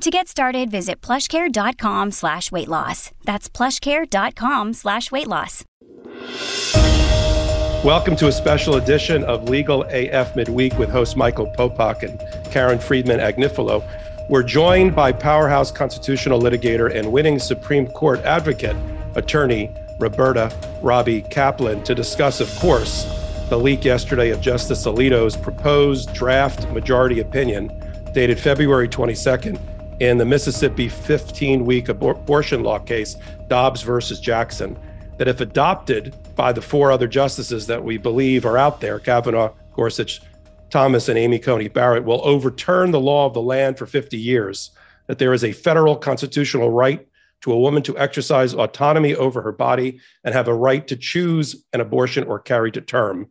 To get started, visit plushcare.com slash weight loss. That's plushcare.com slash weight loss. Welcome to a special edition of Legal AF Midweek with host Michael Popak and Karen Friedman Agnifilo. We're joined by powerhouse constitutional litigator and winning Supreme Court advocate, attorney Roberta Robbie Kaplan, to discuss, of course, the leak yesterday of Justice Alito's proposed draft majority opinion dated February 22nd in the Mississippi 15 week abor- abortion law case, Dobbs versus Jackson, that if adopted by the four other justices that we believe are out there Kavanaugh, Gorsuch, Thomas, and Amy Coney Barrett, will overturn the law of the land for 50 years, that there is a federal constitutional right to a woman to exercise autonomy over her body and have a right to choose an abortion or carry to term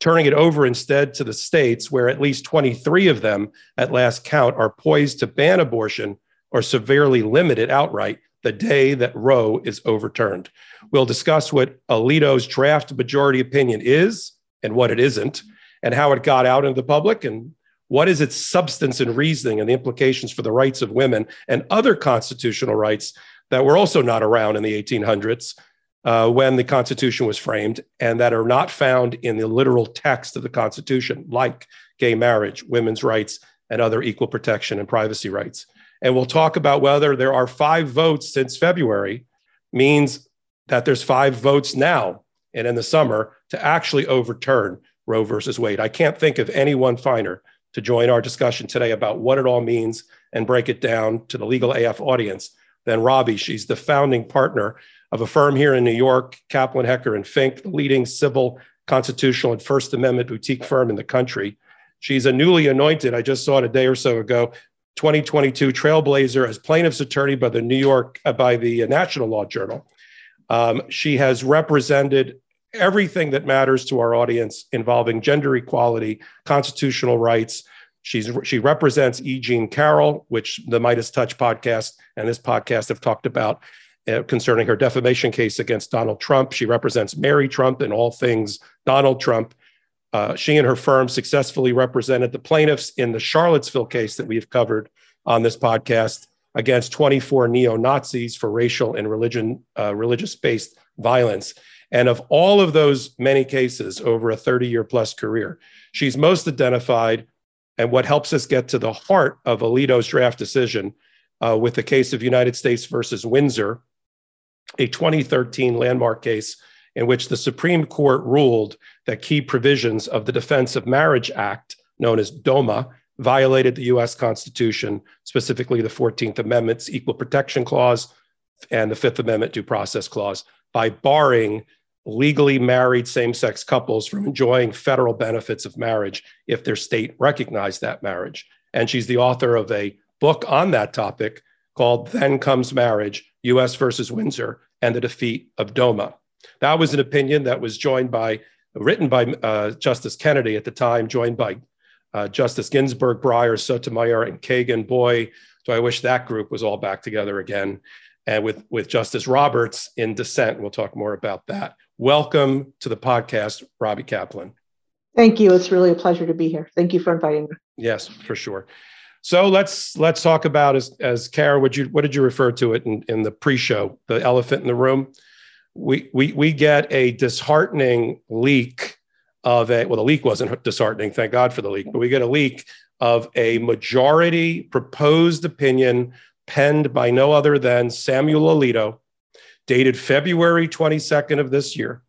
turning it over instead to the states, where at least 23 of them, at last count, are poised to ban abortion or severely limit it outright the day that Roe is overturned. We'll discuss what Alito's draft majority opinion is and what it isn't, and how it got out into the public, and what is its substance and reasoning and the implications for the rights of women and other constitutional rights that were also not around in the 1800s uh, when the Constitution was framed and that are not found in the literal text of the Constitution, like gay marriage, women's rights, and other equal protection and privacy rights. And we'll talk about whether there are five votes since February means that there's five votes now and in the summer to actually overturn Roe versus Wade. I can't think of anyone finer to join our discussion today about what it all means and break it down to the legal AF audience than Robbie. She's the founding partner of a firm here in New York, Kaplan, Hecker, and Fink, the leading civil, constitutional, and First Amendment boutique firm in the country. She's a newly anointed, I just saw it a day or so ago, 2022 trailblazer as plaintiff's attorney by the New York, uh, by the National Law Journal. Um, she has represented everything that matters to our audience involving gender equality, constitutional rights. She's, she represents E. Jean Carroll, which the Midas Touch podcast and this podcast have talked about concerning her defamation case against Donald Trump. She represents Mary Trump in all things Donald Trump. Uh, she and her firm successfully represented the plaintiffs in the Charlottesville case that we've covered on this podcast against 24 neo Nazis for racial and religion, uh, religious based violence. And of all of those many cases over a 30 year plus career, she's most identified. And what helps us get to the heart of Alito's draft decision uh, with the case of United States versus Windsor, a 2013 landmark case in which the Supreme Court ruled that key provisions of the Defense of Marriage Act, known as DOMA, violated the US Constitution, specifically the 14th Amendment's Equal Protection Clause and the Fifth Amendment Due Process Clause, by barring legally married same sex couples from enjoying federal benefits of marriage if their state recognized that marriage. And she's the author of a book on that topic called Then Comes Marriage US versus Windsor and the defeat of DOMA. That was an opinion that was joined by, written by uh, Justice Kennedy at the time, joined by uh, Justice Ginsburg, Breyer, Sotomayor, and Kagan. Boy, do I wish that group was all back together again. And with, with Justice Roberts in dissent. We'll talk more about that. Welcome to the podcast, Robbie Kaplan. Thank you. It's really a pleasure to be here. Thank you for inviting me. Yes, for sure. So let's let's talk about as as Kara, what you what did you refer to it in, in the pre-show, the elephant in the room? We we we get a disheartening leak of a well, the leak wasn't disheartening, thank God for the leak, but we get a leak of a majority proposed opinion penned by no other than Samuel Alito, dated February 22nd of this year,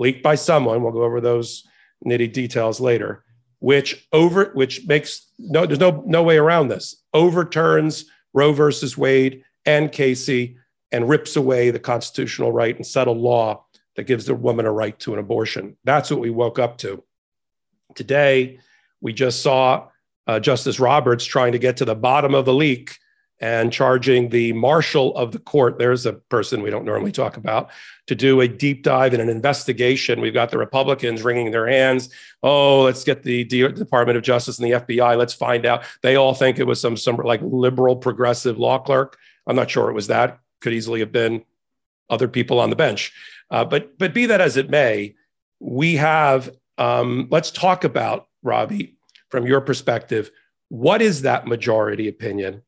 leaked by someone. We'll go over those nitty details later. Which over which makes no there's no no way around this. Overturns Roe versus Wade and Casey and rips away the constitutional right and settled law that gives the woman a right to an abortion. That's what we woke up to. Today, we just saw uh, Justice Roberts trying to get to the bottom of the leak and charging the marshal of the court, there's a person we don't normally talk about, to do a deep dive in an investigation. We've got the Republicans wringing their hands. Oh, let's get the Department of Justice and the FBI. Let's find out. They all think it was some some like liberal progressive law clerk. I'm not sure it was that. Could easily have been other people on the bench. Uh, but but be that as it may, we have. Um, let's talk about Robbie from your perspective. What is that majority opinion?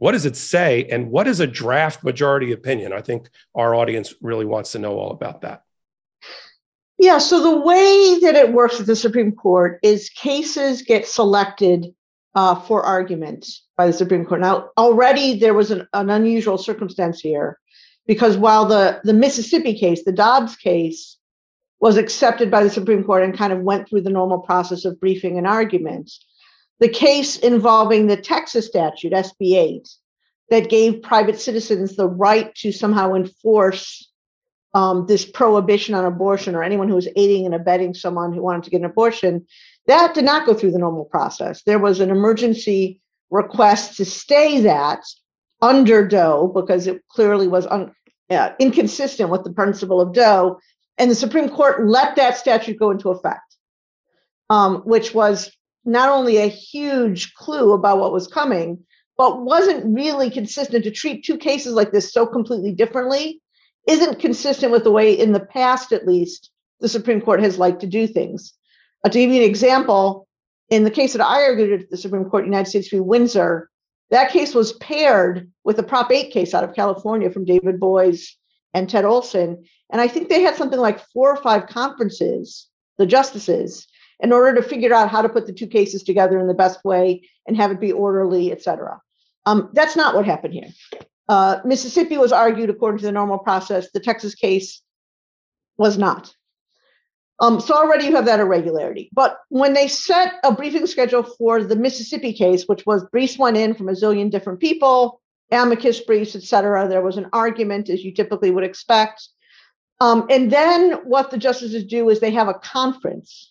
What does it say? And what is a draft majority opinion? I think our audience really wants to know all about that. Yeah, so the way that it works at the Supreme Court is cases get selected uh, for argument by the Supreme Court. Now, already there was an, an unusual circumstance here because while the, the Mississippi case, the Dobbs case, was accepted by the Supreme Court and kind of went through the normal process of briefing and arguments, the case involving the Texas statute, SB 8, that gave private citizens the right to somehow enforce um, this prohibition on abortion or anyone who was aiding and abetting someone who wanted to get an abortion, that did not go through the normal process. There was an emergency request to stay that under Doe because it clearly was un, uh, inconsistent with the principle of Doe. And the Supreme Court let that statute go into effect, um, which was not only a huge clue about what was coming, but wasn't really consistent to treat two cases like this so completely differently, isn't consistent with the way, in the past at least, the Supreme Court has liked to do things. Uh, to give you an example, in the case that I argued at the Supreme Court, United States v. Windsor, that case was paired with a Prop 8 case out of California from David Boies and Ted Olson. And I think they had something like four or five conferences, the justices, in order to figure out how to put the two cases together in the best way and have it be orderly, et cetera. Um, that's not what happened here. Uh, Mississippi was argued according to the normal process. The Texas case was not. Um, so already you have that irregularity. But when they set a briefing schedule for the Mississippi case, which was briefs went in from a zillion different people, amicus briefs, et cetera, there was an argument as you typically would expect. Um, and then what the justices do is they have a conference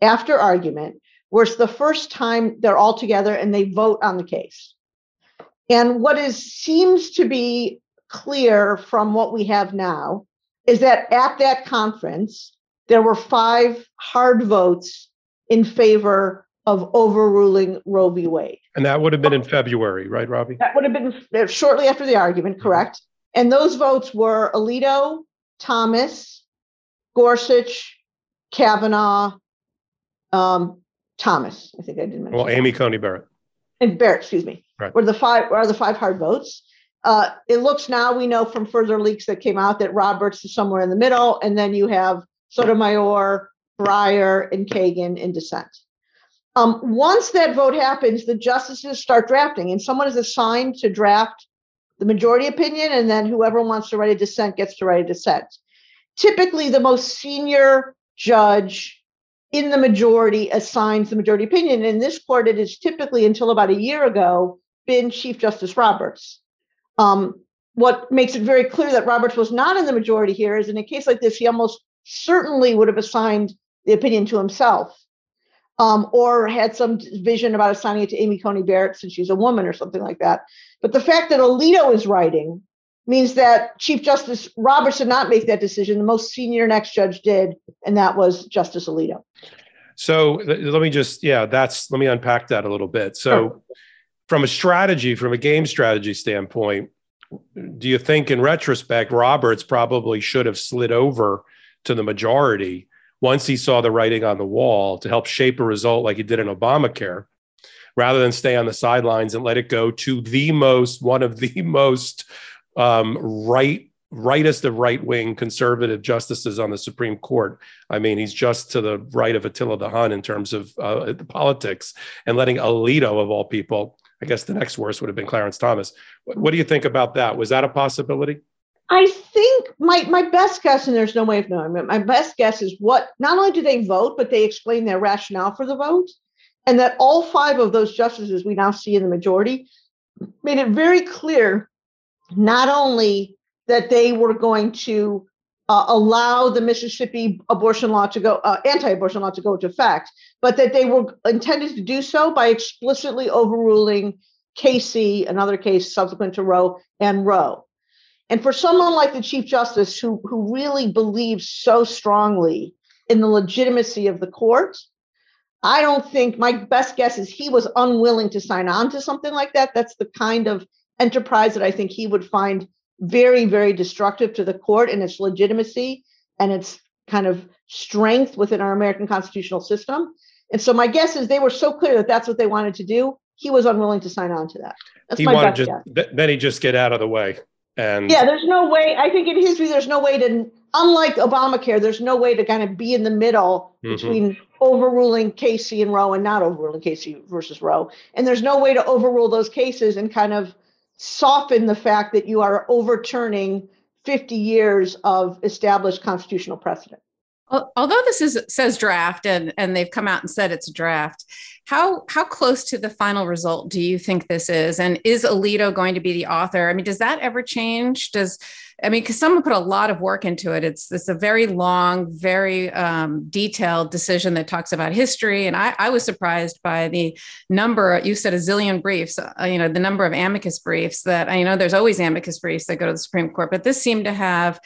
after argument, where it's the first time they're all together and they vote on the case. And what is seems to be clear from what we have now is that at that conference, there were five hard votes in favor of overruling Roe v. Wade. And that would have been in February, right, Robbie? That would have been shortly after the argument, correct? And those votes were Alito, Thomas, Gorsuch, Kavanaugh, um, Thomas. I think I didn't mention. Well, Amy Coney Barrett. And Barrett, excuse me. Right. Were the five are the five hard votes. Uh, it looks now we know from further leaks that came out that Roberts is somewhere in the middle, and then you have Sotomayor, Breyer, and Kagan in dissent. Um, once that vote happens, the justices start drafting, and someone is assigned to draft the majority opinion, and then whoever wants to write a dissent gets to write a dissent. Typically, the most senior judge in the majority assigns the majority opinion. In this court, it is typically until about a year ago been Chief Justice Roberts. Um, what makes it very clear that Roberts was not in the majority here is in a case like this, he almost certainly would have assigned the opinion to himself um, or had some vision about assigning it to Amy Coney Barrett since she's a woman or something like that. But the fact that Alito is writing means that Chief Justice Roberts did not make that decision. The most senior next judge did, and that was Justice Alito. So let me just, yeah, that's, let me unpack that a little bit. So, sure. from a strategy, from a game strategy standpoint, do you think in retrospect, Roberts probably should have slid over to the majority once he saw the writing on the wall to help shape a result like he did in Obamacare, rather than stay on the sidelines and let it go to the most, one of the most um, right rightest of right wing conservative justices on the Supreme Court. I mean, he's just to the right of Attila the Hun in terms of uh, politics, and letting Alito, of all people, I guess the next worst would have been Clarence Thomas. What, what, do you think about that? Was that a possibility? I think my my best guess, and there's no way of knowing. but My best guess is what not only do they vote, but they explain their rationale for the vote, and that all five of those justices we now see in the majority made it very clear, not only that they were going to uh, allow the Mississippi abortion law to go, uh, anti-abortion law to go into effect, but that they were intended to do so by explicitly overruling Casey, another case subsequent to Roe, and Roe. And for someone like the Chief Justice, who who really believes so strongly in the legitimacy of the court, I don't think my best guess is he was unwilling to sign on to something like that. That's the kind of enterprise that I think he would find very, very destructive to the court and its legitimacy and its kind of strength within our American constitutional system. And so my guess is they were so clear that that's what they wanted to do. He was unwilling to sign on to that. That's he wanted just guess. then he just get out of the way. And Yeah, there's no way. I think in history, there's no way to, unlike Obamacare, there's no way to kind of be in the middle Mhm. between overruling Casey and Roe and not overruling Casey versus Roe. And there's no way to overrule those cases and kind of soften the fact that you are overturning 50 years of established constitutional precedent. Although this is says draft and and they've come out and said it's a draft, how how close to the final result do you think this is? And is Alito going to be the author? I mean, does that ever change? Does I mean, because someone put a lot of work into it. It's it's a very long, very um, detailed decision that talks about history, and I, I was surprised by the number. You said a zillion briefs. Uh, you know, the number of amicus briefs that I know. There's always amicus briefs that go to the Supreme Court, but this seemed to have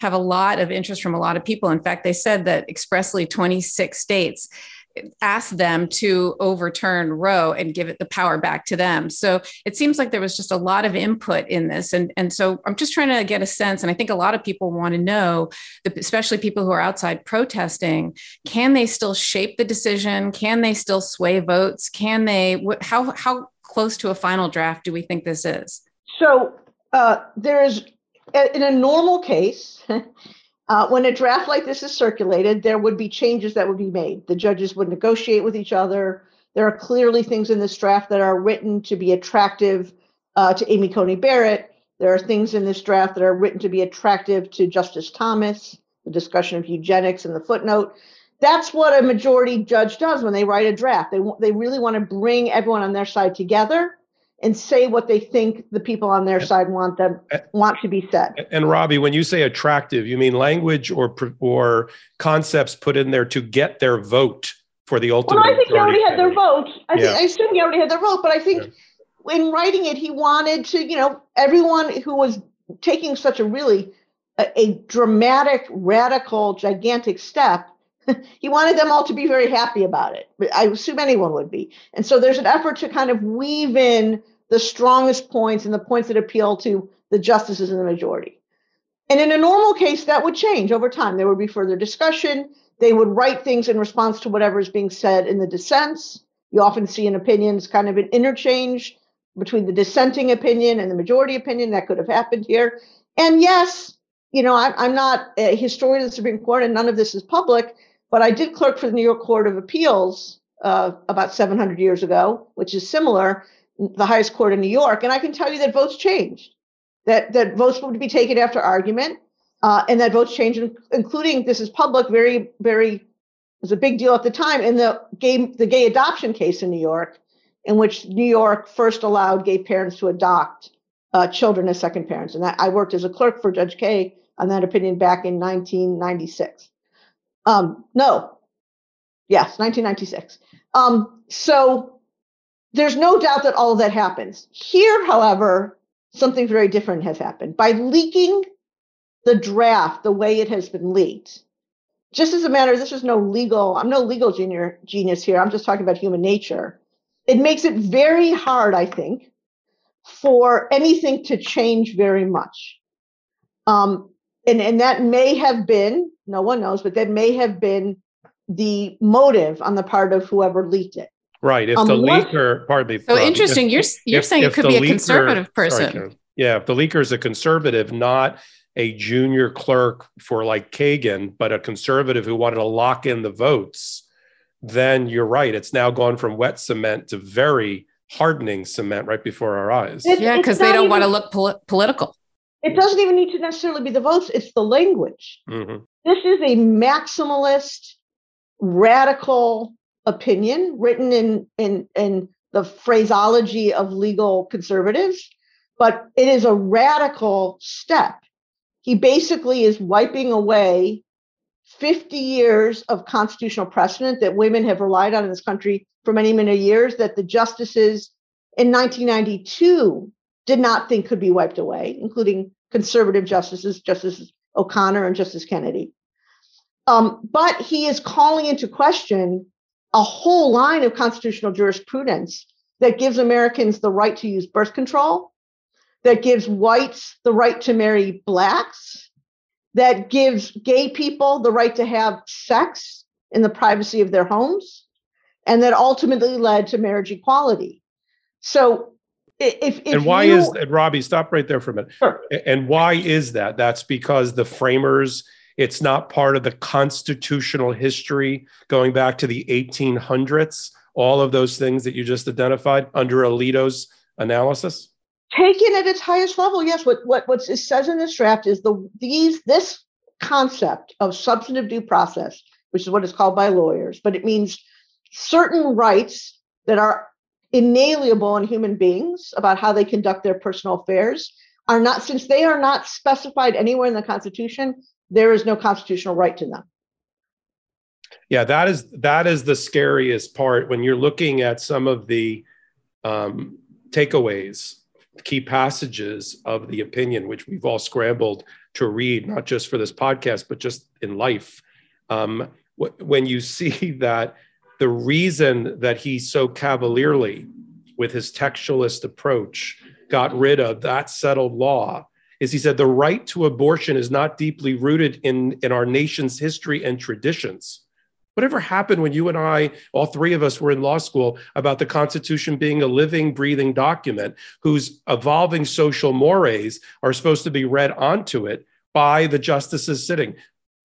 have a lot of interest from a lot of people. In fact, they said that expressly 26 states asked them to overturn Roe and give it the power back to them. So it seems like there was just a lot of input in this. And, and so I'm just trying to get a sense. And I think a lot of people want to know, especially people who are outside protesting, can they still shape the decision? Can they still sway votes? Can they, how, how close to a final draft do we think this is? So uh, there is, in a normal case, uh, when a draft like this is circulated, there would be changes that would be made. The judges would negotiate with each other. There are clearly things in this draft that are written to be attractive uh, to Amy Coney Barrett. There are things in this draft that are written to be attractive to Justice Thomas, the discussion of eugenics in the footnote. That's what a majority judge does when they write a draft. They, they really want to bring everyone on their side together and say what they think the people on their side want them want to be said. And Robbie, when you say attractive, you mean language or or concepts put in there to get their vote for the ultimate. Well, I think he already had their vote. I, Yeah. think, I assume he already had their vote, but I think in writing it, he wanted to, you know, everyone who was taking such a really a, a dramatic, radical, gigantic step. he wanted them all to be very happy about it. I assume anyone would be. And so there's an effort to kind of weave in the strongest points and the points that appeal to the justices in the majority. And in a normal case, that would change over time. There would be further discussion. They would write things in response to whatever is being said in the dissents. You often see in opinions kind of an interchange between the dissenting opinion and the majority opinion. That could have happened here. And yes, you know, I'm, I'm not a historian of the Supreme Court and none of this is public, but I did clerk for the New York Court of Appeals uh, about 700 years ago, which is similar, the highest court in New York. And I can tell you that votes changed, that, that votes would be taken after argument, uh, and that votes changed, including this is public, very, very, was a big deal at the time in the gay, the gay adoption case in New York, in which New York first allowed gay parents to adopt uh, children as second parents. And that, I worked as a clerk for Judge Kaye on that opinion back in 1996. Um, no, yes, 1996. Um, so there's no doubt that all of that happens. Here, however, something very different has happened. By leaking the draft the way it has been leaked, just as a matter, this is no legal, I'm no legal junior, genius here. I'm just talking about human nature. It makes it very hard, I think, for anything to change very much. Um, and, and that may have been, no one knows, but that may have been the motive on the part of whoever leaked it. Right. If Um, the leaker, pardon me. So Robbie, interesting. if- You're you're if- saying it if could be a leaker- conservative person. Karen. yeah, if the leaker is a conservative, not a junior clerk for like Kagan, but a conservative who wanted to lock in the votes, then you're right. It's now gone from wet cement to very hardening cement right before our eyes. It- yeah, because they don't even- want to look poli- political. It doesn't even need to necessarily be the votes, it's the language. Mm-hmm. This is a maximalist, radical opinion written in, in, in the phraseology of legal conservatives, but it is a radical step. He basically is wiping away 50 years of constitutional precedent that women have relied on in this country for many, many years that the justices in 1992 did not think could be wiped away, including conservative justices, Justice O'Connor and Justice Kennedy. Um, but he is calling into question a whole line of constitutional jurisprudence that gives Americans the right to use birth control, that gives whites the right to marry blacks, that gives gay people the right to have sex in the privacy of their homes, and that ultimately led to marriage equality. So if, if and why you, is and Robbie stop right there for a minute. Sure. and why is that? That's because the framers it's not part of the constitutional history going back to the 1800s all of those things that you just identified under alito's analysis? Taken at its highest level yes. What what what it says in this draft is the these this concept of substantive due process which is what it's called by lawyers but it means certain rights that are inalienable in human beings about how they conduct their personal affairs are not since they are not specified anywhere in the constitution there is no constitutional right to them. Yeah that is that is the scariest part when you're looking at some of the um, takeaways key passages of the opinion which we've all scrambled to read not just for this podcast but just in life. Um, wh- when you see that the reason that he so cavalierly, with his textualist approach, got rid of that settled law is he said the right to abortion is not deeply rooted in, in our nation's history and traditions. Whatever happened when you and I, all three of us, were in law school about the Constitution being a living, breathing document whose evolving social mores are supposed to be read onto it by the justices sitting?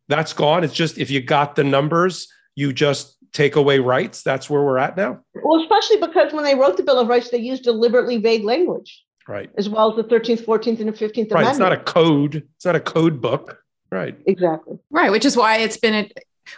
That's gone. It's just if you got the numbers, you just take away rights. That's where we're at now. Well, especially because when they wrote the Bill of Rights, they used deliberately vague language. Right. As well as the 13th, 14th, and the 15th right. Amendment. It's not a code. It's not a code book. Right. Exactly. Right. Which is why it's been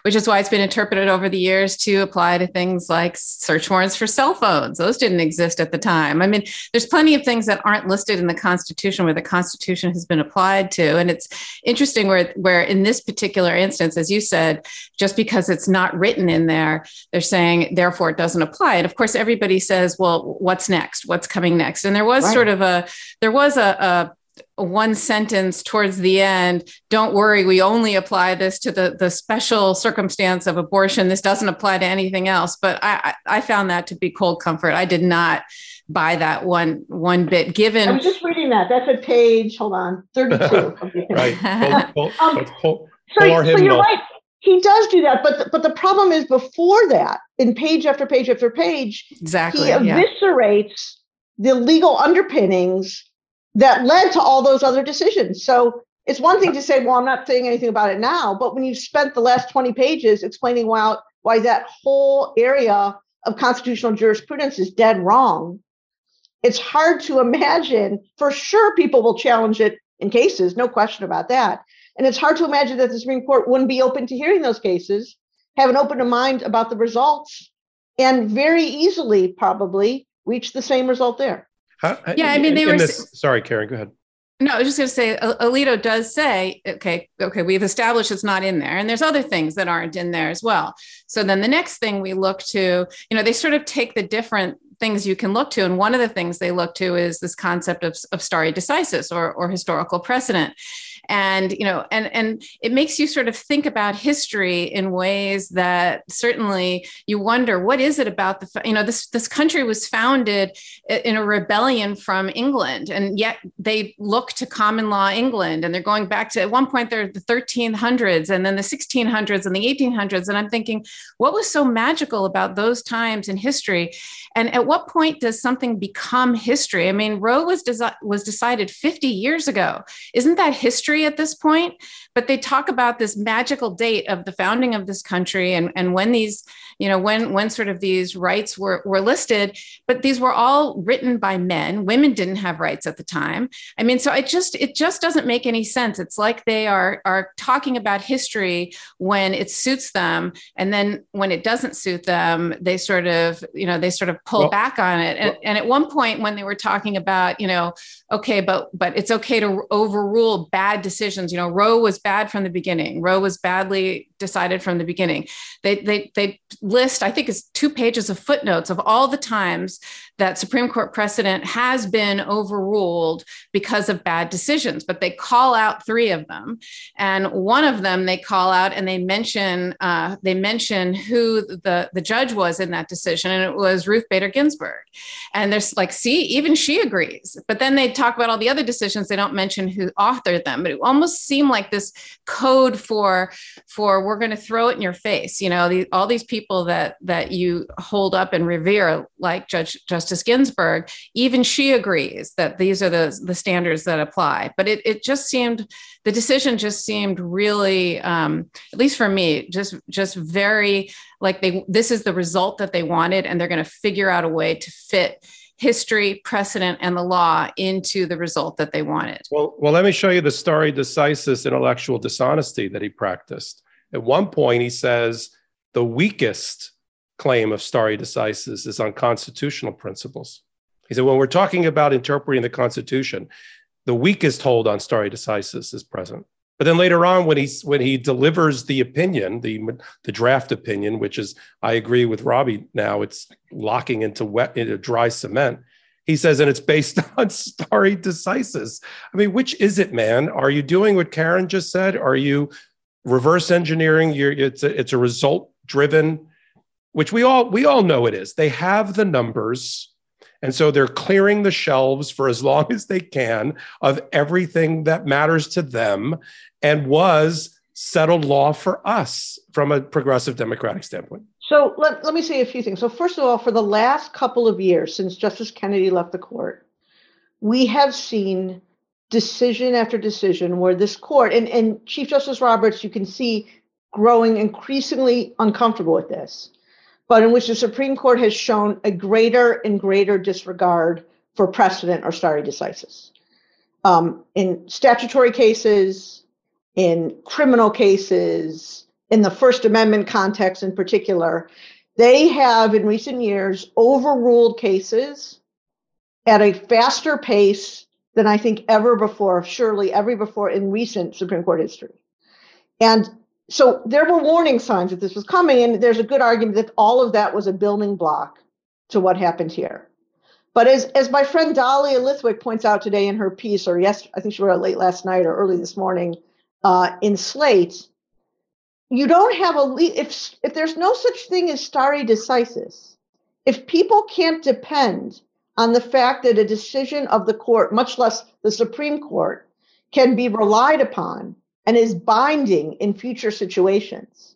which is why it's been interpreted over the years to apply to things like search warrants for cell phones. Those didn't exist at the time. I mean, there's plenty of things that aren't listed in the Constitution where the Constitution has been applied to. And it's interesting where, where in this particular instance, as you said, just because it's not written in there, they're saying, therefore, it doesn't apply. And of course, everybody says, well, what's next? What's coming next? And there was right. sort of a, there was a, a one sentence towards the end don't worry we only apply this to the the special circumstance of abortion. This doesn't apply to anything else. But i i found that to be cold comfort. I did not buy that one one bit given. I'm just reading that. That's a page hold on 32 right. Pull, pull, um, pull, so, so you're right. He does do that but the, but the problem is before that in page after page after page exactly he eviscerates yeah. the legal underpinnings that led to all those other decisions. So it's one thing to say, well, I'm not saying anything about it now, but when you've spent the last 20 pages explaining why, why that whole area of constitutional jurisprudence is dead wrong, it's hard to imagine. For sure, people will challenge it in cases, no question about that. And it's hard to imagine that the Supreme Court wouldn't be open to hearing those cases, have an open mind about the results, and very easily probably reach the same result there. How, yeah, I mean, they were. This, sorry, Karen, go ahead. No, I was just going to say, Alito does say, okay, okay, we've established it's not in there, and there's other things that aren't in there as well. So then the next thing we look to, you know, they sort of take the different things you can look to, and one of the things they look to is this concept of, of stare decisis or, or historical precedent and you know and and it makes you sort of think about history in ways that certainly you wonder what is it about the you know this this country was founded in a rebellion from England and yet they look to common law England and they're going back to at one point they're the 1300s and then the 1600s and the 1800s and I'm thinking what was so magical about those times in history and at what point does something become history I mean Roe was desi- was decided 50 years ago isn't that history at this point. But they talk about this magical date of the founding of this country and, and when these, you know, when when sort of these rights were, were listed, but these were all written by men. Women didn't have rights at the time. I mean, so it just it just doesn't make any sense. It's like they are are talking about history when it suits them, and then when it doesn't suit them, they sort of, you know, they sort of pull well, back on it. And, well, and at one point when they were talking about, you know, okay, but but it's okay to overrule bad decisions. You know, Roe was bad from the beginning. Roe was badly decided from the beginning. They they they list, I think it's two pages of footnotes of all the times that Supreme Court precedent has been overruled because of bad decisions, but they call out three of them, and one of them they call out and they mention uh, they mention who the the judge was in that decision, and it was Ruth Bader Ginsburg. And there's like, see, even she agrees. But then they talk about all the other decisions. They don't mention who authored them. But it almost seemed like this code for for we're going to throw it in your face. You know, the, all these people that that you hold up and revere, like Judge Justice Ginsburg, even she agrees that these are the the standards that apply. But it it just seemed the decision just seemed really, um, at least for me, just just very like they this is the result that they wanted, and they're going to figure out a way to fit history, precedent, and the law into the result that they wanted. Well, well, let me show you the stare decisis intellectual dishonesty that he practiced. At one point, he says the weakest claim of stare decisis is on constitutional principles. He said, when we're talking about interpreting the Constitution, the weakest hold on stare decisis is present. But then later on, when he when he delivers the opinion, the the draft opinion, which is I agree with Robbie now, it's locking into wet into dry cement. He says, and it's based on stare decisis. I mean, which is it, man? Are you doing what Karen just said? Are you reverse engineering? You're, it's a, it's a result driven, which we all we all know it is. They have the numbers and so they're clearing the shelves for as long as they can of everything that matters to them and was settled law for us from a progressive democratic standpoint. So let, let me say a few things. So, first of all, for the last couple of years since Justice Kennedy left the court, we have seen decision after decision where this court and, and Chief Justice Roberts, you can see growing increasingly uncomfortable with this but in which the Supreme Court has shown a greater and greater disregard for precedent or stare decisis. Um, in statutory cases, in criminal cases, in the First Amendment context in particular, they have in recent years overruled cases at a faster pace than I think ever before, surely ever before in recent Supreme Court history. And so there were warning signs that this was coming, and there's a good argument that all of that was a building block to what happened here. But as, as my friend Dahlia Lithwick points out today in her piece, or yes, I think she wrote it late last night or early this morning uh, in Slate, you don't have a if if there's no such thing as stare decisis, if people can't depend on the fact that a decision of the court, much less the Supreme Court, can be relied upon and is binding in future situations.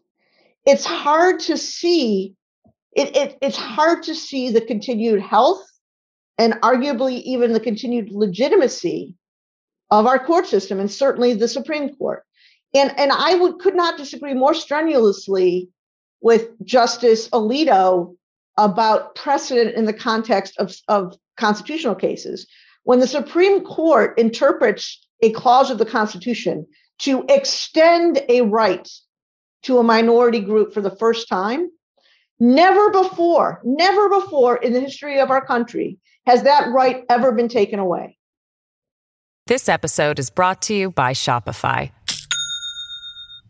It's hard to see it, it, it's hard to see the continued health and arguably even the continued legitimacy of our court system and certainly the Supreme Court. And, and I would could not disagree more strenuously with Justice Alito about precedent in the context of, of constitutional cases. When the Supreme Court interprets a clause of the Constitution to extend a right to a minority group for the first time. Never before, never before in the history of our country has that right ever been taken away. This episode is brought to you by Shopify.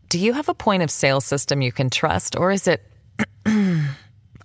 Do you have a point of sale system you can trust, or is it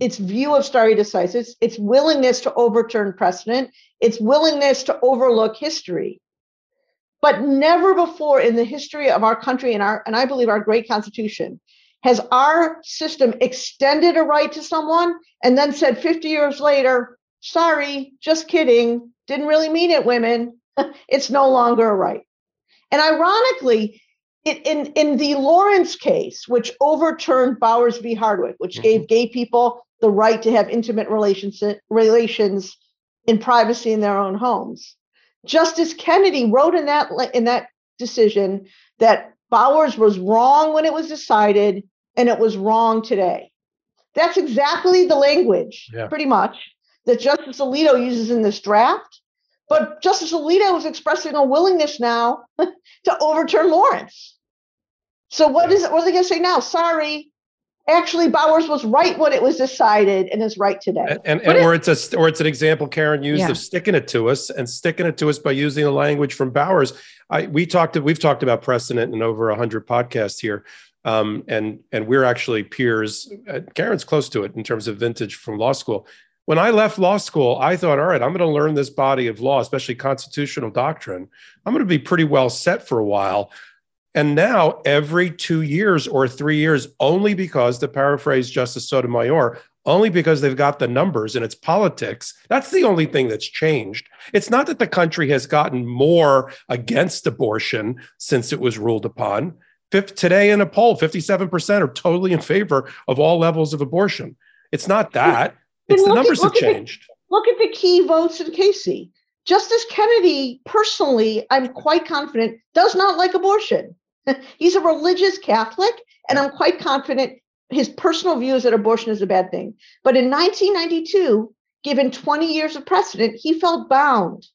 its view of stare decisis, its willingness to overturn precedent, its willingness to overlook history. But never before in the history of our country and our and I believe our great constitution Has our system extended a right to someone and then said 50 years later, sorry, just kidding, didn't really mean it, women? it's no longer a right. And ironically, it, in, in the Lawrence case, which overturned Bowers v. Hardwick, which mm-hmm. gave gay people the right to have intimate relations, relations in privacy in their own homes, Justice Kennedy wrote in that in that decision that Bowers was wrong when it was decided and it was wrong today. That's exactly the language, yeah. pretty much, that Justice Alito uses in this draft. But Justice Alito is expressing a willingness now to overturn Lawrence. So what is it? What are they going to say now? Sorry, actually Bowers was right when it was decided and is right today. And, and, and or it's a or it's an example Karen used yeah. of sticking it to us and sticking it to us by using the language from Bowers. I we talked we've talked about precedent in over hundred podcasts here. Um, and and we're actually peers. Uh, Karen's close to it in terms of vintage from law school. When I left law school, I thought, all right, I'm going to learn this body of law, especially constitutional doctrine. I'm going to be pretty well set for a while. And now, every two years or three years, only because, to paraphrase Justice Sotomayor, only because they've got the numbers and it's politics. That's the only thing that's changed. It's not that the country has gotten more against abortion since it was ruled upon. Today, in a poll, 57% are totally in favor of all levels of abortion. It's not that, it's the numbers at, have changed. The, look at the key votes in Casey. Justice Kennedy, personally, I'm quite confident, does not like abortion. He's a religious Catholic, and I'm quite confident his personal view is that abortion is a bad thing. But in 1992, given 20 years of precedent, he felt bound,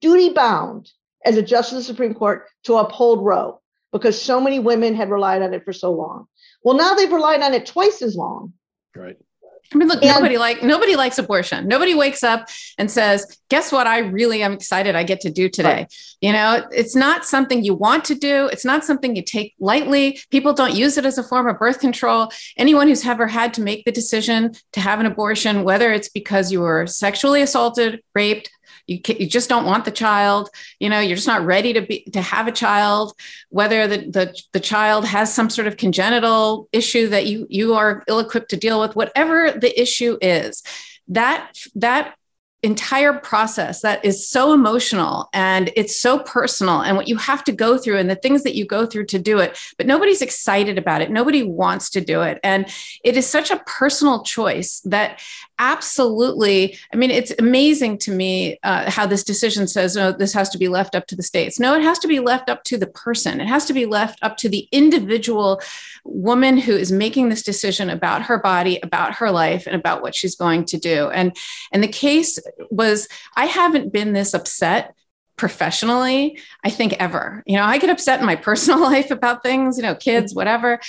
duty bound, as a justice of the Supreme Court to uphold Roe because so many women had relied on it for so long. Well, now they've relied on it twice as long. Right. I mean, look, and, nobody like nobody likes abortion. Nobody wakes up and says, "Guess what? I really am excited. I get to do today." Right. You know, it's not something you want to do. It's not something you take lightly. People don't use it as a form of birth control. Anyone who's ever had to make the decision to have an abortion, whether it's because you were sexually assaulted, raped, you, you just don't want the child you know you're just not ready to be to have a child. Whether the, the the child has some sort of congenital issue that you you are ill equipped to deal with whatever the issue is that that entire process that is so emotional and it's so personal and what you have to go through and the things that you go through to do it but nobody's excited about it. Nobody wants to do it. And it is such a personal choice that absolutely i mean it's amazing to me uh, how this decision says no this has to be left up to the states. No it has to be left up to the person. It has to be left up to the individual woman who is making this decision about her body about her life and about what she's going to do. And and the case was i haven't been this upset professionally i think ever. You know i get upset in my personal life about things you know kids mm-hmm. whatever.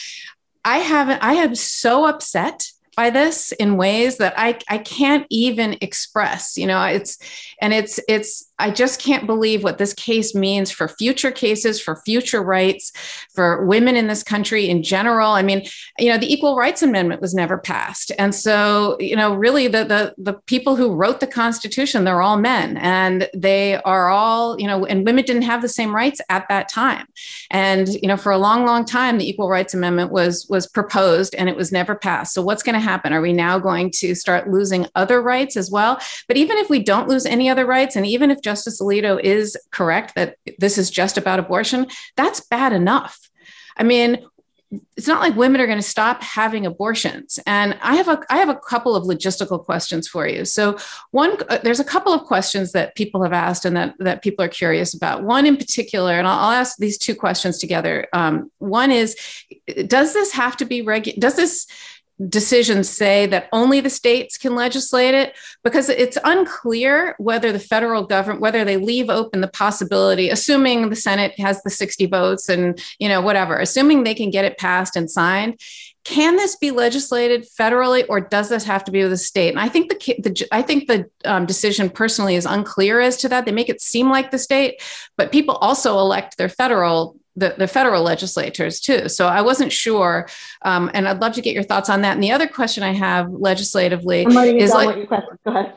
I haven't i am so upset by this in ways that I, I can't even express you know it's and it's it's i just can't believe what this case means for future cases for future rights for women in this country in general. I mean you know the equal rights amendment was never passed. And so you know really the the, the people who wrote the constitution they're all men. And they are all you know and women didn't have the same rights at that time. And you know for a long long time the equal rights amendment was was proposed and it was never passed. So what's going to happen? Are we now going to start losing other rights as well? But even if we don't lose any other rights, and even if Justice Alito is correct that this is just about abortion, that's bad enough. I mean, it's not like women are going to stop having abortions. And i have a i have a couple of logistical questions for you. So one uh, there's a couple of questions that people have asked and that that people are curious about. One in particular and i'll, I'll ask these two questions together. Um, one is does this have to be regu- does this decisions say that only the states can legislate it because it's unclear whether the federal government whether they leave open the possibility assuming the senate has the 60 votes and you know whatever assuming they can get it passed and signed can this be legislated federally or does this have to be with the state? And i think the, the i think the um, decision personally is unclear as to that. They make it seem like the state but people also elect their federal the, the federal legislators too. So I wasn't sure, um, and I'd love to get your thoughts on that. And the other question I have legislatively is like, Go ahead.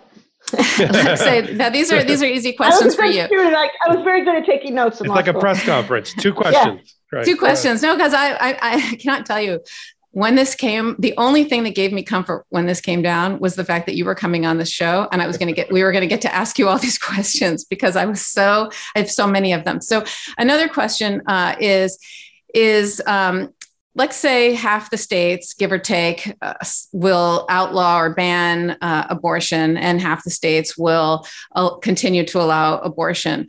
Let's say now these are these are easy questions for you. I, I, was very good at taking notes. It's like a press conference. Two questions. yeah. right. Two questions. No, because I, I I cannot tell you when this came, the only thing that gave me comfort when this came down was the fact that you were coming on the show and I was going to get, we were going to get to ask you all these questions because I was so, I have so many of them. So another question uh, is, is um, let's say half the states, give or take, uh, will outlaw or ban uh, abortion, and half the states will uh, continue to allow abortion.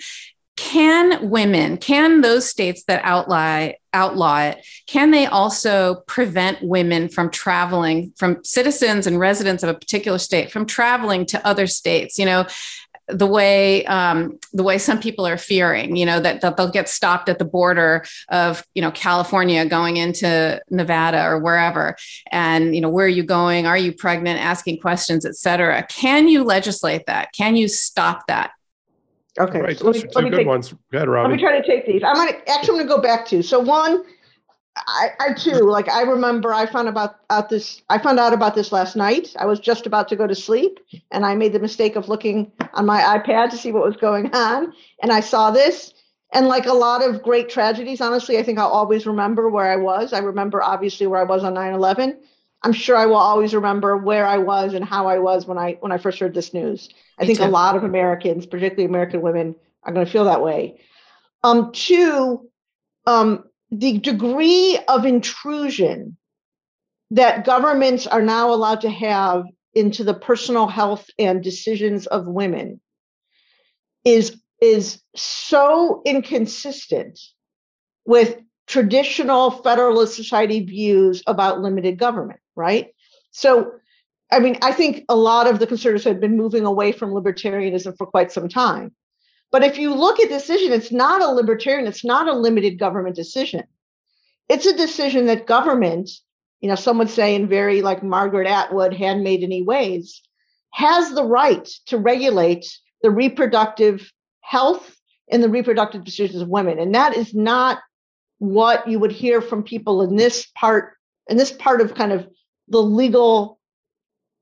Can women, can those states that outlaw outlaw it, can they also prevent women from traveling, from citizens and residents of a particular state, from traveling to other states? You know, the way um, the way some people are fearing, you know, that, that they'll get stopped at the border of, you know, California going into Nevada or wherever, and you know, where are you going? Are you pregnant? Asking questions, et cetera. Can you legislate that? Can you stop that? Okay, Right, so let me, are let two me good take, ones. Go ahead, let me Robbie. try to take these. I'm gonna actually I'm gonna go back to so one. I, I too like I remember I found about out this I found out about this last night. I was just about to go to sleep and I made the mistake of looking on my iPad to see what was going on and I saw this and like a lot of great tragedies honestly I think I'll always remember where I was. I remember obviously where I was on 9/11. I'm sure I will always remember where I was and how I was when I when I first heard this news. I Me think a lot of Americans, particularly American women, are going to feel that way. Um, two, um, the degree of intrusion that governments are now allowed to have into the personal health and decisions of women is is so inconsistent with traditional federalist society views about limited government right? So i mean i think a lot of the conservatives have been moving away from libertarianism for quite some time. But if you look at decision it's not a libertarian it's not a limited government decision. It's a decision that government you know some would say in very like margaret atwood handmade any ways has the right to regulate the reproductive health and the reproductive decisions of women. And that is not what you would hear from people in this part in this part of kind of the legal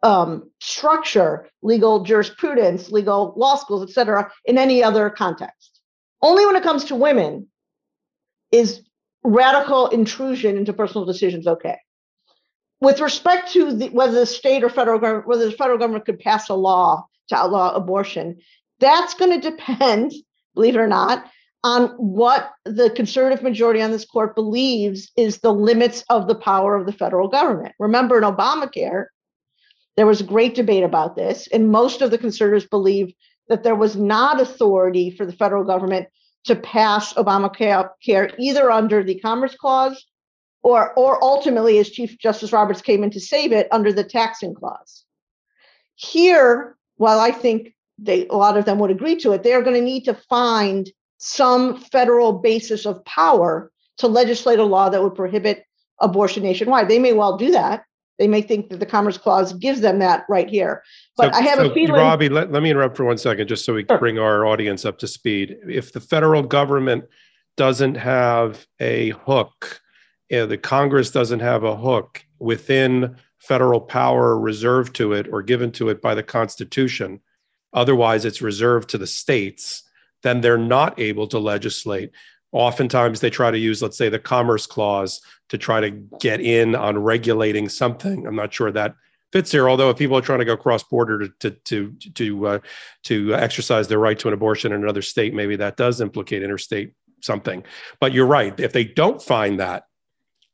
um, structure legal jurisprudence legal law schools et cetera in any other context. Only when it comes to women is radical intrusion into personal decisions okay. With respect to the, whether the state or federal government whether the federal government could pass a law to outlaw abortion that's going to depend believe it or not on what the conservative majority on this court believes is the limits of the power of the federal government remember in obamacare there was a great debate about this and most of the conservatives believe that there was not authority for the federal government to pass Obamacare care either under the Commerce Clause or, or ultimately, as Chief Justice Roberts came in to save it, under the Taxing Clause. Here, while I think they, a lot of them would agree to it, they are going to need to find some federal basis of power to legislate a law that would prohibit abortion nationwide. They may well do that. They may think that the Commerce Clause gives them that right here. But So- I have so, a feeling. Robbie, let, let me interrupt for one second, just so we can Sure. bring our audience up to speed. If the federal government doesn't have a hook, uh, the Congress doesn't have a hook within federal power reserved to it or given to it by the Constitution, otherwise it's reserved to the states, then they're not able to legislate. Oftentimes they try to use, let's say, the Commerce Clause to try to get in on regulating something. I'm not sure that fits here. Although if people are trying to go cross border to to to to, uh, to exercise their right to an abortion in another state, maybe that does implicate interstate something. But you're right. If they don't find that,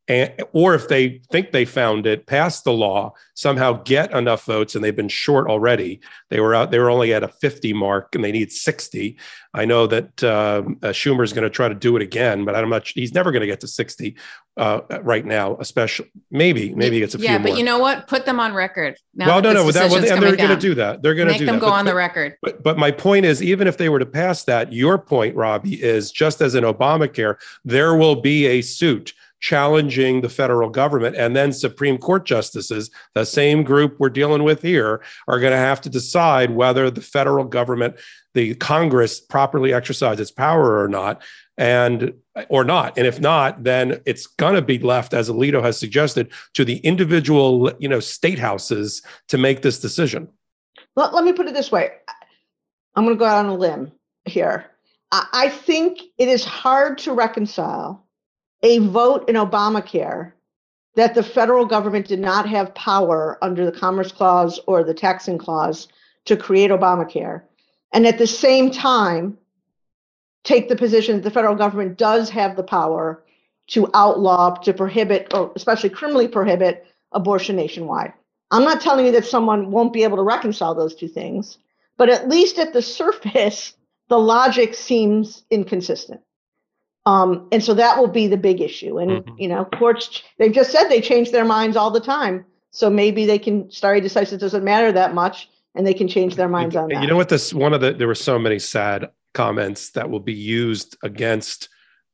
and, or if they think they found it, pass the law, somehow get enough votes, and they've been short already. They were out. They were only at a 50 mark, and they need 60. I know that um, uh, Schumer is going to try to do it again, but I'm not. He's never going to get to 60 uh, right now. Especially maybe maybe gets a yeah, few Yeah, but more. you know what? Put them on record. Now well, no, no, that, decision's and they're going to do that. They're going to Make do them that. go But- on the record. but but my point is, even if they were to pass that, your point, Robbie, is just as in Obamacare, there will be a suit challenging the federal government, and then Supreme Court justices, the same group we're dealing with here, are going to have to decide whether the federal government, the Congress, properly exercised its power or not, and or not. And if not, then it's going to be left, as Alito has suggested, to the individual, you know, state houses to make this decision. let, me put it this way i'm going to go out on a limb here I think it is hard to reconcile a vote in obamacare that the federal government did not have power under the Commerce Clause or the Taxing Clause to create Obamacare. And at the same time, take the position that the federal government does have the power to outlaw, to prohibit, or especially criminally prohibit abortion nationwide. I'm not telling you that someone won't be able to reconcile those two things, but at least at the surface, the logic seems inconsistent. Um, and so that will be the big issue. And mm-hmm. you know, courts they've just said they change their minds all the time. So maybe they can stare decisis doesn't matter that much, and they can change their minds you, on that. You know what? This one of the there were so many sad comments that will be used against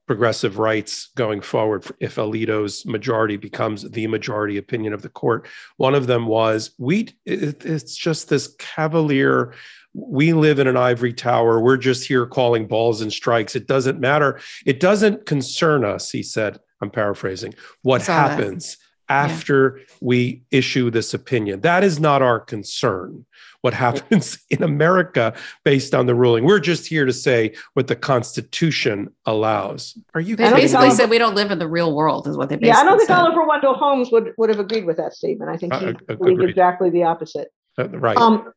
progressive rights going forward if Alito's majority becomes the majority opinion of the court. One of them was we it, it's just this cavalier we live in an ivory tower. We're just here calling balls and strikes. It doesn't matter. It doesn't concern us, he said. I'm paraphrasing. What happens that. after yeah. we issue this opinion? That is not our concern. What happens in America based on the ruling? We're just here to say what the Constitution allows. Are you? They basically said we don't live in the real world, is what they. yeah, I don't think said. Oliver Wendell Holmes would would have agreed with that statement. I think uh, he uh, believed exactly the opposite. Uh, right. Um,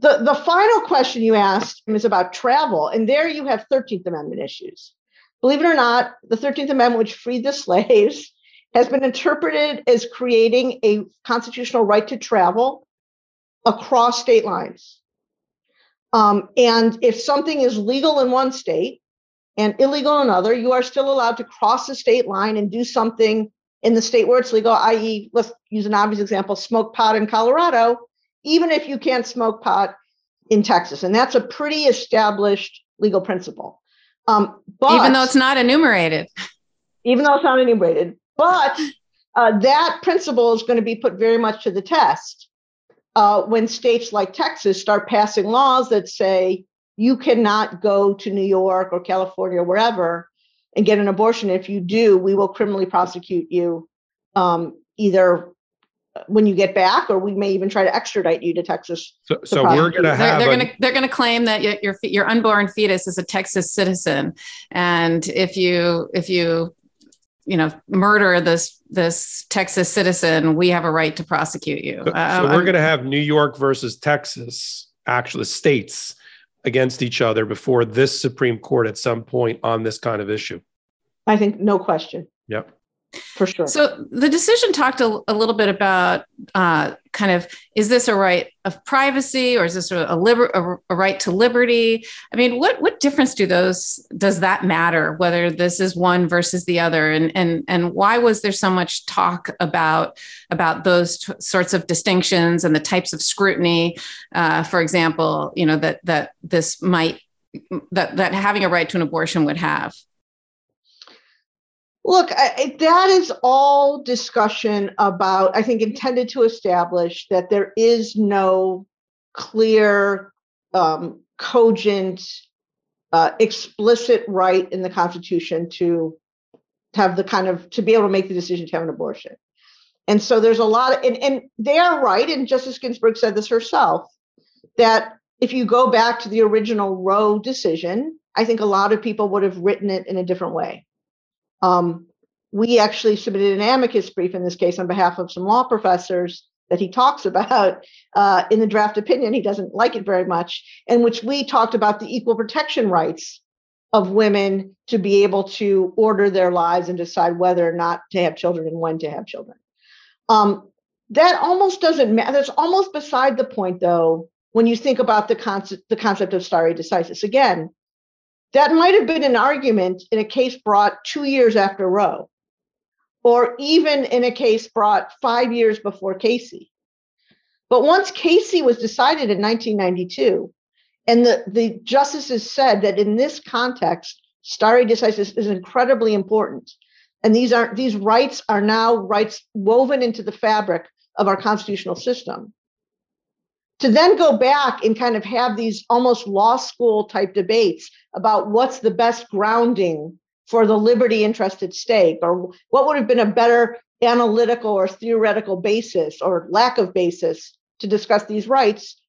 the, the final question you asked is about travel, and there you have 13th Amendment issues. Believe it or not, the 13th Amendment, which freed the slaves, has been interpreted as creating a constitutional right to travel across state lines. Um, and if something is legal in one state and illegal in another, you are still allowed to cross the state line and do something in the state where it's legal, i.e., let's use an obvious example smoke pot in Colorado, even if you can't smoke pot in Texas. And that's a pretty established legal principle. Um, but, even though it's not enumerated. Even though it's not enumerated. But uh, that principle is going to be put very much to the test uh, when states like Texas start passing laws that say you cannot go to New York or California or wherever and get an abortion. If you do, we will criminally prosecute you um, either when you get back, or we may even try to extradite you to Texas. So, to so we're going to have. They're, they're going to they're going to claim that your, your your unborn fetus is a Texas citizen, and if you if you you know murder this this Texas citizen, we have a right to prosecute you. So, uh, so we're going to have New York versus Texas, actually states against each other before this Supreme Court at some point on this kind of issue. I think no question. Yep for sure. So the decision talked a, a little bit about uh, kind of is this a right of privacy or is this a, liber- a, a, right to liberty? I mean, what what difference do those does that matter whether this is one versus the other? And and and why was there so much talk about about those t- sorts of distinctions and the types of scrutiny? Uh, for example, you know that that this might that that having a right to an abortion would have. Look, I, that is all discussion about, I think, intended to establish that there is no clear, um, cogent, uh, explicit right in the Constitution to have the kind of to be able to make the decision to have an abortion. And so there's a lot of, and, and they are right, and Justice Ginsburg said this herself, that if you go back to the original Roe decision, I think a lot of people would have written it in a different way. Um, we actually submitted an amicus brief in this case on behalf of some law professors that he talks about uh, in the draft opinion. He doesn't like it very much, in which we talked about the equal protection rights of women to be able to order their lives and decide whether or not to have children and when to have children. Um, that almost doesn't matter. That's almost beside the point, though, when you think about the the concept of stare decisis. Again, that might have been an argument in a case brought two years after Roe, or even in a case brought five years before Casey. But once Casey was decided in 1992, and the, the justices said that in this context, stare decisis is incredibly important. And these are these rights are now rights woven into the fabric of our constitutional system to then go back and kind of have these almost law school type debates about what's the best grounding for the liberty interest at stake or what would have been a better analytical or theoretical basis or lack of basis to discuss these rights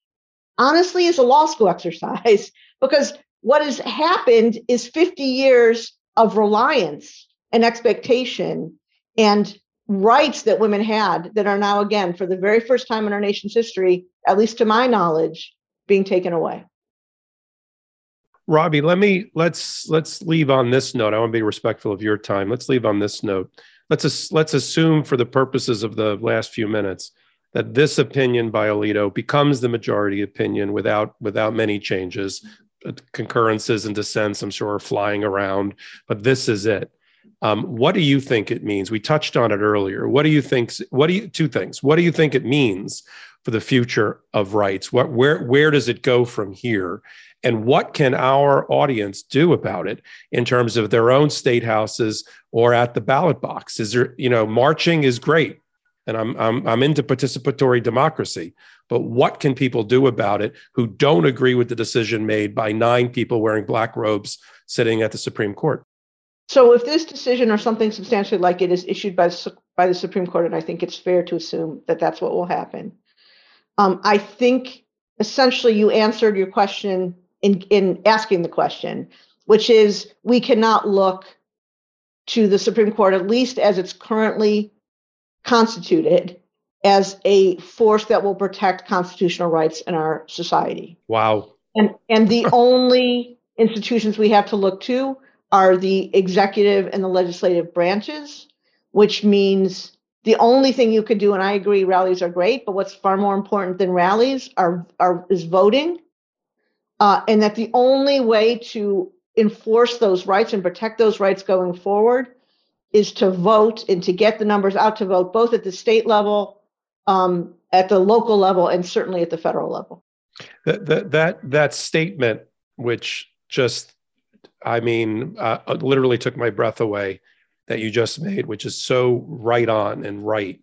honestly is a law school exercise. Because what has happened is 50 years of reliance and expectation and rights that women had that are now, again, for the very first time in our nation's history, at least to my knowledge, being taken away. Robbie, let me let's let's leave on this note. I want to be respectful of your time. Let's leave on this note. Let's let's assume for the purposes of the last few minutes that this opinion by Alito becomes the majority opinion without without many changes. Uh, concurrences and dissents, I'm sure, are flying around, but this is it. Um, what do you think it means? We touched on it earlier. What do you think? What do you two things? What do you think it means for the future of rights? What where where does it go from here? And what can our audience do about it in terms of their own state houses or at the ballot box? Is there, you know, marching is great and I'm, I'm, I'm into participatory democracy. But what can people do about it who don't agree with the decision made by nine people wearing black robes sitting at the Supreme Court? So, if this decision or something substantially like it is issued by, by the Supreme Court, and I think it's fair to assume that that's what will happen, um, I think essentially you answered your question in, in asking the question, which is we cannot look to the Supreme Court, at least as it's currently constituted as a force that will protect constitutional rights in our society. Wow. And and the only institutions we have to look to are the executive and the legislative branches, which means the only thing you could do, and I agree, rallies are great, but what's far more important than rallies are, are is voting. Uh, and that the only way to enforce those rights and protect those rights going forward is to vote and to get the numbers out to vote, both at the state level, um, at the local level, and certainly at the federal level. That that that, that statement, which just, I mean, uh, uh, literally took my breath away, that you just made, which is so right on and right,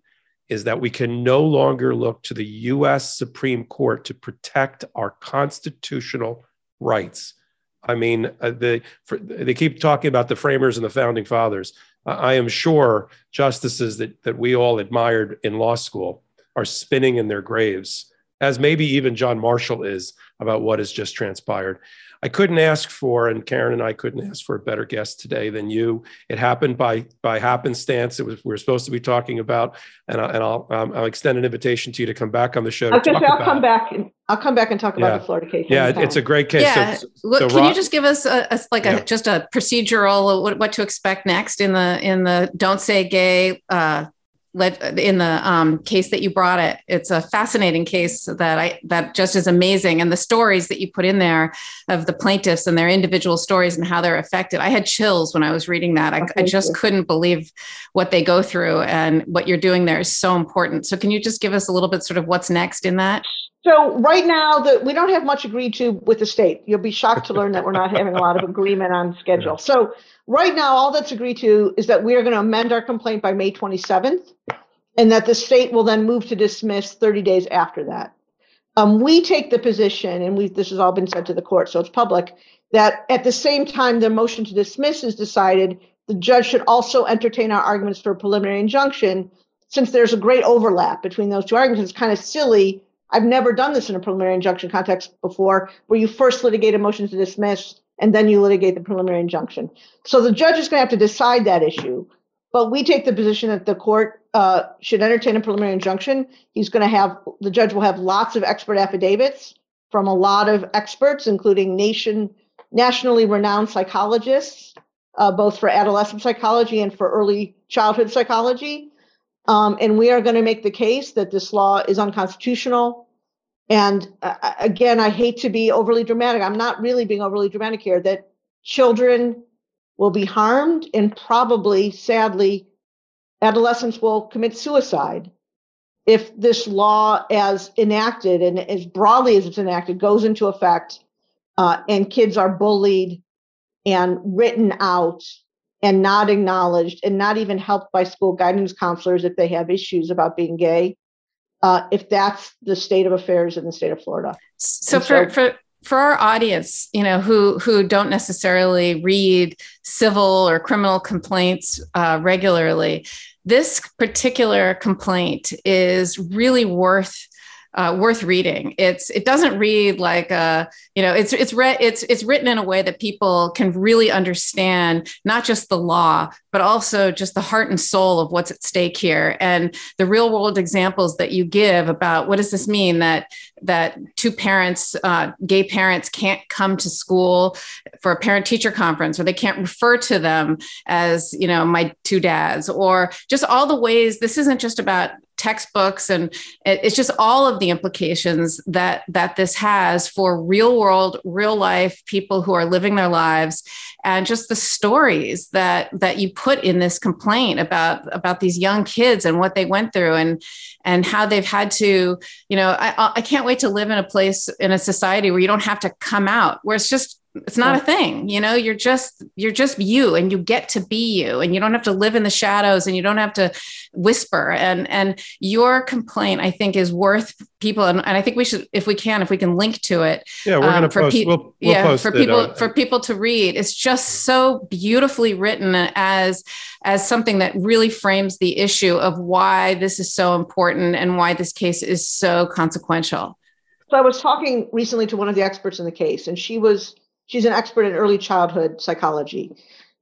is that we can no longer look to the U.S. Supreme Court to protect our constitutional rights. I mean, uh, the, for, they keep talking about the framers and the founding fathers. I am sure justices that, that we all admired in law school are spinning in their graves, as maybe even John Marshall is about what has just transpired. I couldn't ask for, and Karen and I couldn't ask for a better guest today than you. It happened by by happenstance. It was we are supposed to be talking about, and, I, and I'll um, I'll extend an invitation to you to come back on the show. I'll, I'll come back. And, I'll come back and talk about the Florida case. Yeah, it's a great case. Yeah. So, so can Rob, you just give us a, a like yeah. a just a procedural what, what to expect next in the in the don't say gay uh, in the um, case that you brought it it's a fascinating case that i that just is amazing and the stories that you put in there of the plaintiffs and their individual stories and how they're affected i had chills when i was reading that i, oh, I just you. couldn't believe what they go through and what you're doing there is so important so can you just give us a little bit sort of what's next in that so right now, the, we don't have much agreed to with the state. You'll be shocked to learn that we're not having a lot of agreement on schedule. So right now, all that's agreed to is that we are going to amend our complaint by May 27th, and that the state will then move to dismiss 30 days after that. Um, we take the position, and we this has all been said to the court, so it's public, that at the same time the motion to dismiss is decided, the judge should also entertain our arguments for a preliminary injunction, since there's a great overlap between those two arguments. It's kind of silly I've never done this in a preliminary injunction context before, where you first litigate a motion to dismiss and then you litigate the preliminary injunction. So the judge is going to have to decide that issue. But we take the position that the court uh, should entertain a preliminary injunction. He's going to have the judge will have lots of expert affidavits from a lot of experts, including nation nationally renowned psychologists, uh, both for adolescent psychology and for early childhood psychology. Um, and we are going to make the case that this law is unconstitutional. And uh, again, I hate to be overly dramatic. I'm not really being overly dramatic here, that children will be harmed and probably, sadly, adolescents will commit suicide if this law, as enacted and as broadly as it's enacted, goes into effect uh, and kids are bullied and written out and not acknowledged and not even helped by school guidance counselors if they have issues about being gay uh, if that's the state of affairs in the state of florida. So, for, for for our audience you know who who don't necessarily read civil or criminal complaints uh, regularly this particular complaint is really worth uh, worth reading. It's it doesn't read like a you know it's it's read it's it's written in a way that people can really understand not just the law but also just the heart and soul of what's at stake here and the real world examples that you give about what does this mean that that two parents uh, gay parents can't come to school for a parent teacher conference or they can't refer to them as you know my two dads or just all the ways this isn't just about textbooks and it's just all of the implications that that this has for real world real life people who are living their lives and just the stories that that you put in this complaint about about these young kids and what they went through and and how they've had to you know i i can't wait to live in a place in a society where you don't have to come out where it's just it's not a thing you know you're just you're just you and you get to be you and you don't have to live in the shadows and you don't have to whisper. And and your complaint i think is worth people and, and i think we should if we can if we can link to it yeah we're um, going to post pe- we'll, we'll yeah post for people uh, for people to read. It's just so beautifully written as as something that really frames the issue of why this is so important and why this case is so consequential. So i was talking recently to one of the experts in the case and she was She's an expert in early childhood psychology.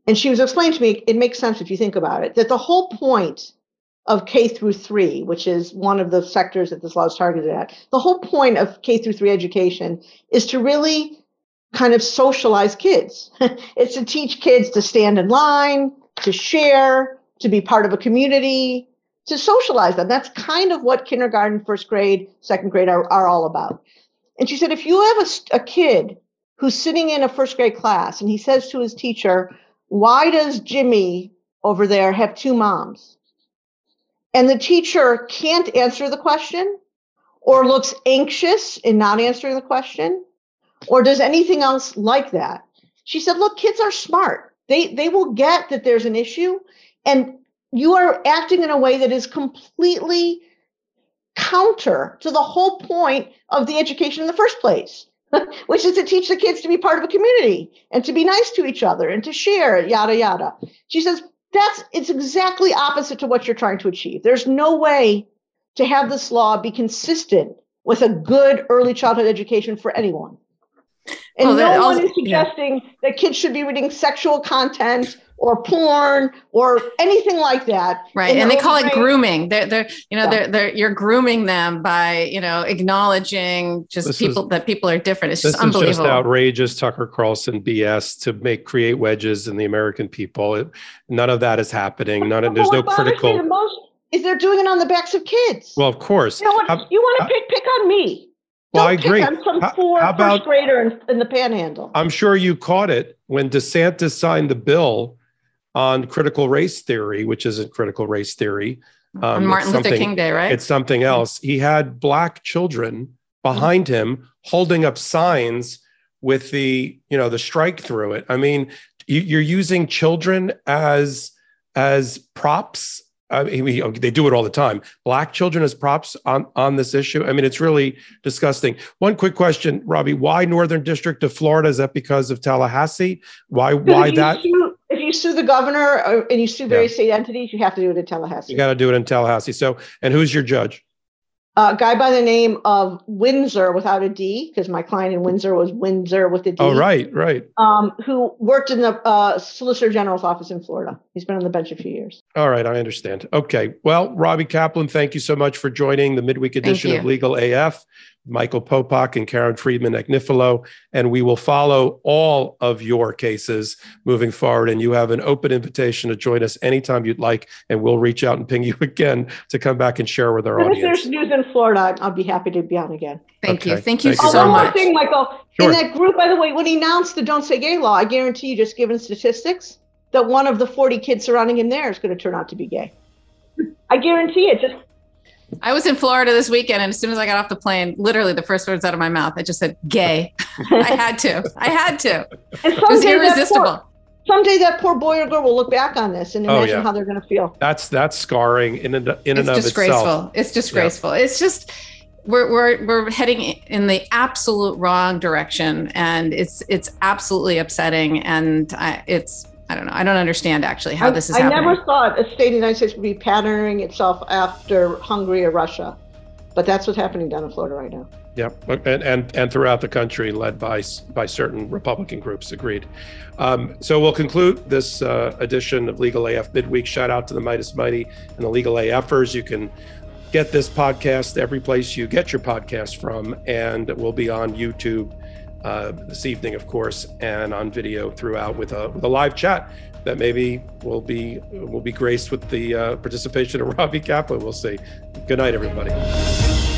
And she was explaining to me, it makes sense if you think about it, that the whole point of K through three, which is one of the sectors that this law is targeted at, the whole point of K through three education is to really kind of socialize kids. it's to teach kids to stand in line, to share, to be part of a community, to socialize them. That's kind of what kindergarten, first grade, second grade are, are all about. And she said, if you have a, a kid who's sitting in a first grade class and he says to his teacher, Why does Jimmy over there have two moms? And the teacher can't answer the question or looks anxious in not answering the question or does anything else like that. She said, Look, kids are smart. They, they will get that there's an issue and you are acting in a way that is completely counter to the whole point of the education in the first place. which is to teach the kids to be part of a community and to be nice to each other and to share, yada, yada. She says, that's it's exactly opposite to what you're trying to achieve. There's no way to have this law be consistent with a good early childhood education for anyone. And no one is suggesting yeah. that kids should be reading sexual content or porn or anything like that. Right. And they call it grooming. They're, they're, you know, yeah. they're, they're, you're grooming them by, you know, acknowledging just this people is, that people are different. It's just unbelievable. This is just outrageous Tucker Carlson BS to make, create wedges in the American people. It, none of that is happening. None of, there's no critical. The most is they're doing it on the backs of kids. Well, of course. You know what? You want to pick, pick on me. Well, Don't I agree. I'm some poor how about, first grader in, in the panhandle. I'm sure you caught it when DeSantis signed the bill on critical race theory, which isn't critical race theory. Um, on Martin Luther King Day, right? It's something else. He had black children behind him holding up signs with the, you know, the strike through it. I mean, you, are using children as as props. I mean, they do it all the time. Black children as props on on this issue. I mean, it's really disgusting. One quick question, Robbie: Why Northern District of Florida? Is that because of Tallahassee? Why? Why that? Sue the governor uh, and you sue various yeah. state entities, you have to do it in Tallahassee. You got to do it in Tallahassee. So, and who's your judge? A guy by the name of Winsor without a D, because my client in Windsor was Windsor with a D. Oh, right, right. Um, who worked in the uh, Solicitor General's office in Florida. He's been on the bench a few years. All right, I understand. Okay. Well, Robbie Kaplan, thank you so much for joining the midweek edition of Legal AF. Michael Popak and Karen Friedman Agnifilo, and we will follow all of your cases moving forward. And you have an open invitation to join us anytime you'd like, and we'll reach out and ping you again to come back and share with our and audience. If there's news in Florida, I'll be happy to be on again. Thank okay. you. Thank you Thank so you. much. One more thing, Michael. Sure. In that group, by the way, when he announced the Don't Say Gay law, I guarantee you, just given statistics, that one of the 40 kids surrounding him there is going to turn out to be gay. I guarantee it. Just I was in Florida this weekend, and as soon as I got off the plane, literally the first words out of my mouth, I just said "gay." I had to. I had to. It was irresistible. That poor, someday that poor boy or girl will look back on this and oh, imagine oh, yeah. how they're going to feel. That's that's scarring in and in and of disgraceful. itself. It's disgraceful. Yeah. It's just we're, we're we're heading in the absolute wrong direction, and it's it's absolutely upsetting, and I, it's I don't know. I don't understand actually how I, this is I happening. never thought a state of the United States would be patterning itself after Hungary or Russia. but that's what's happening down in Florida right now. Yep, and and and throughout the country, led by by certain Republican groups. Agreed. Um, so we'll conclude this uh, edition of Legal AF Midweek. Shout out to the Meidas Mighty and the Legal AFers. You can get this podcast every place you get your podcast from, and we'll be on YouTube uh, this evening, of course, and on video throughout with a with a live chat that maybe will be will be graced with the uh, participation of Robbie Kaplan. We'll see. Good night, everybody.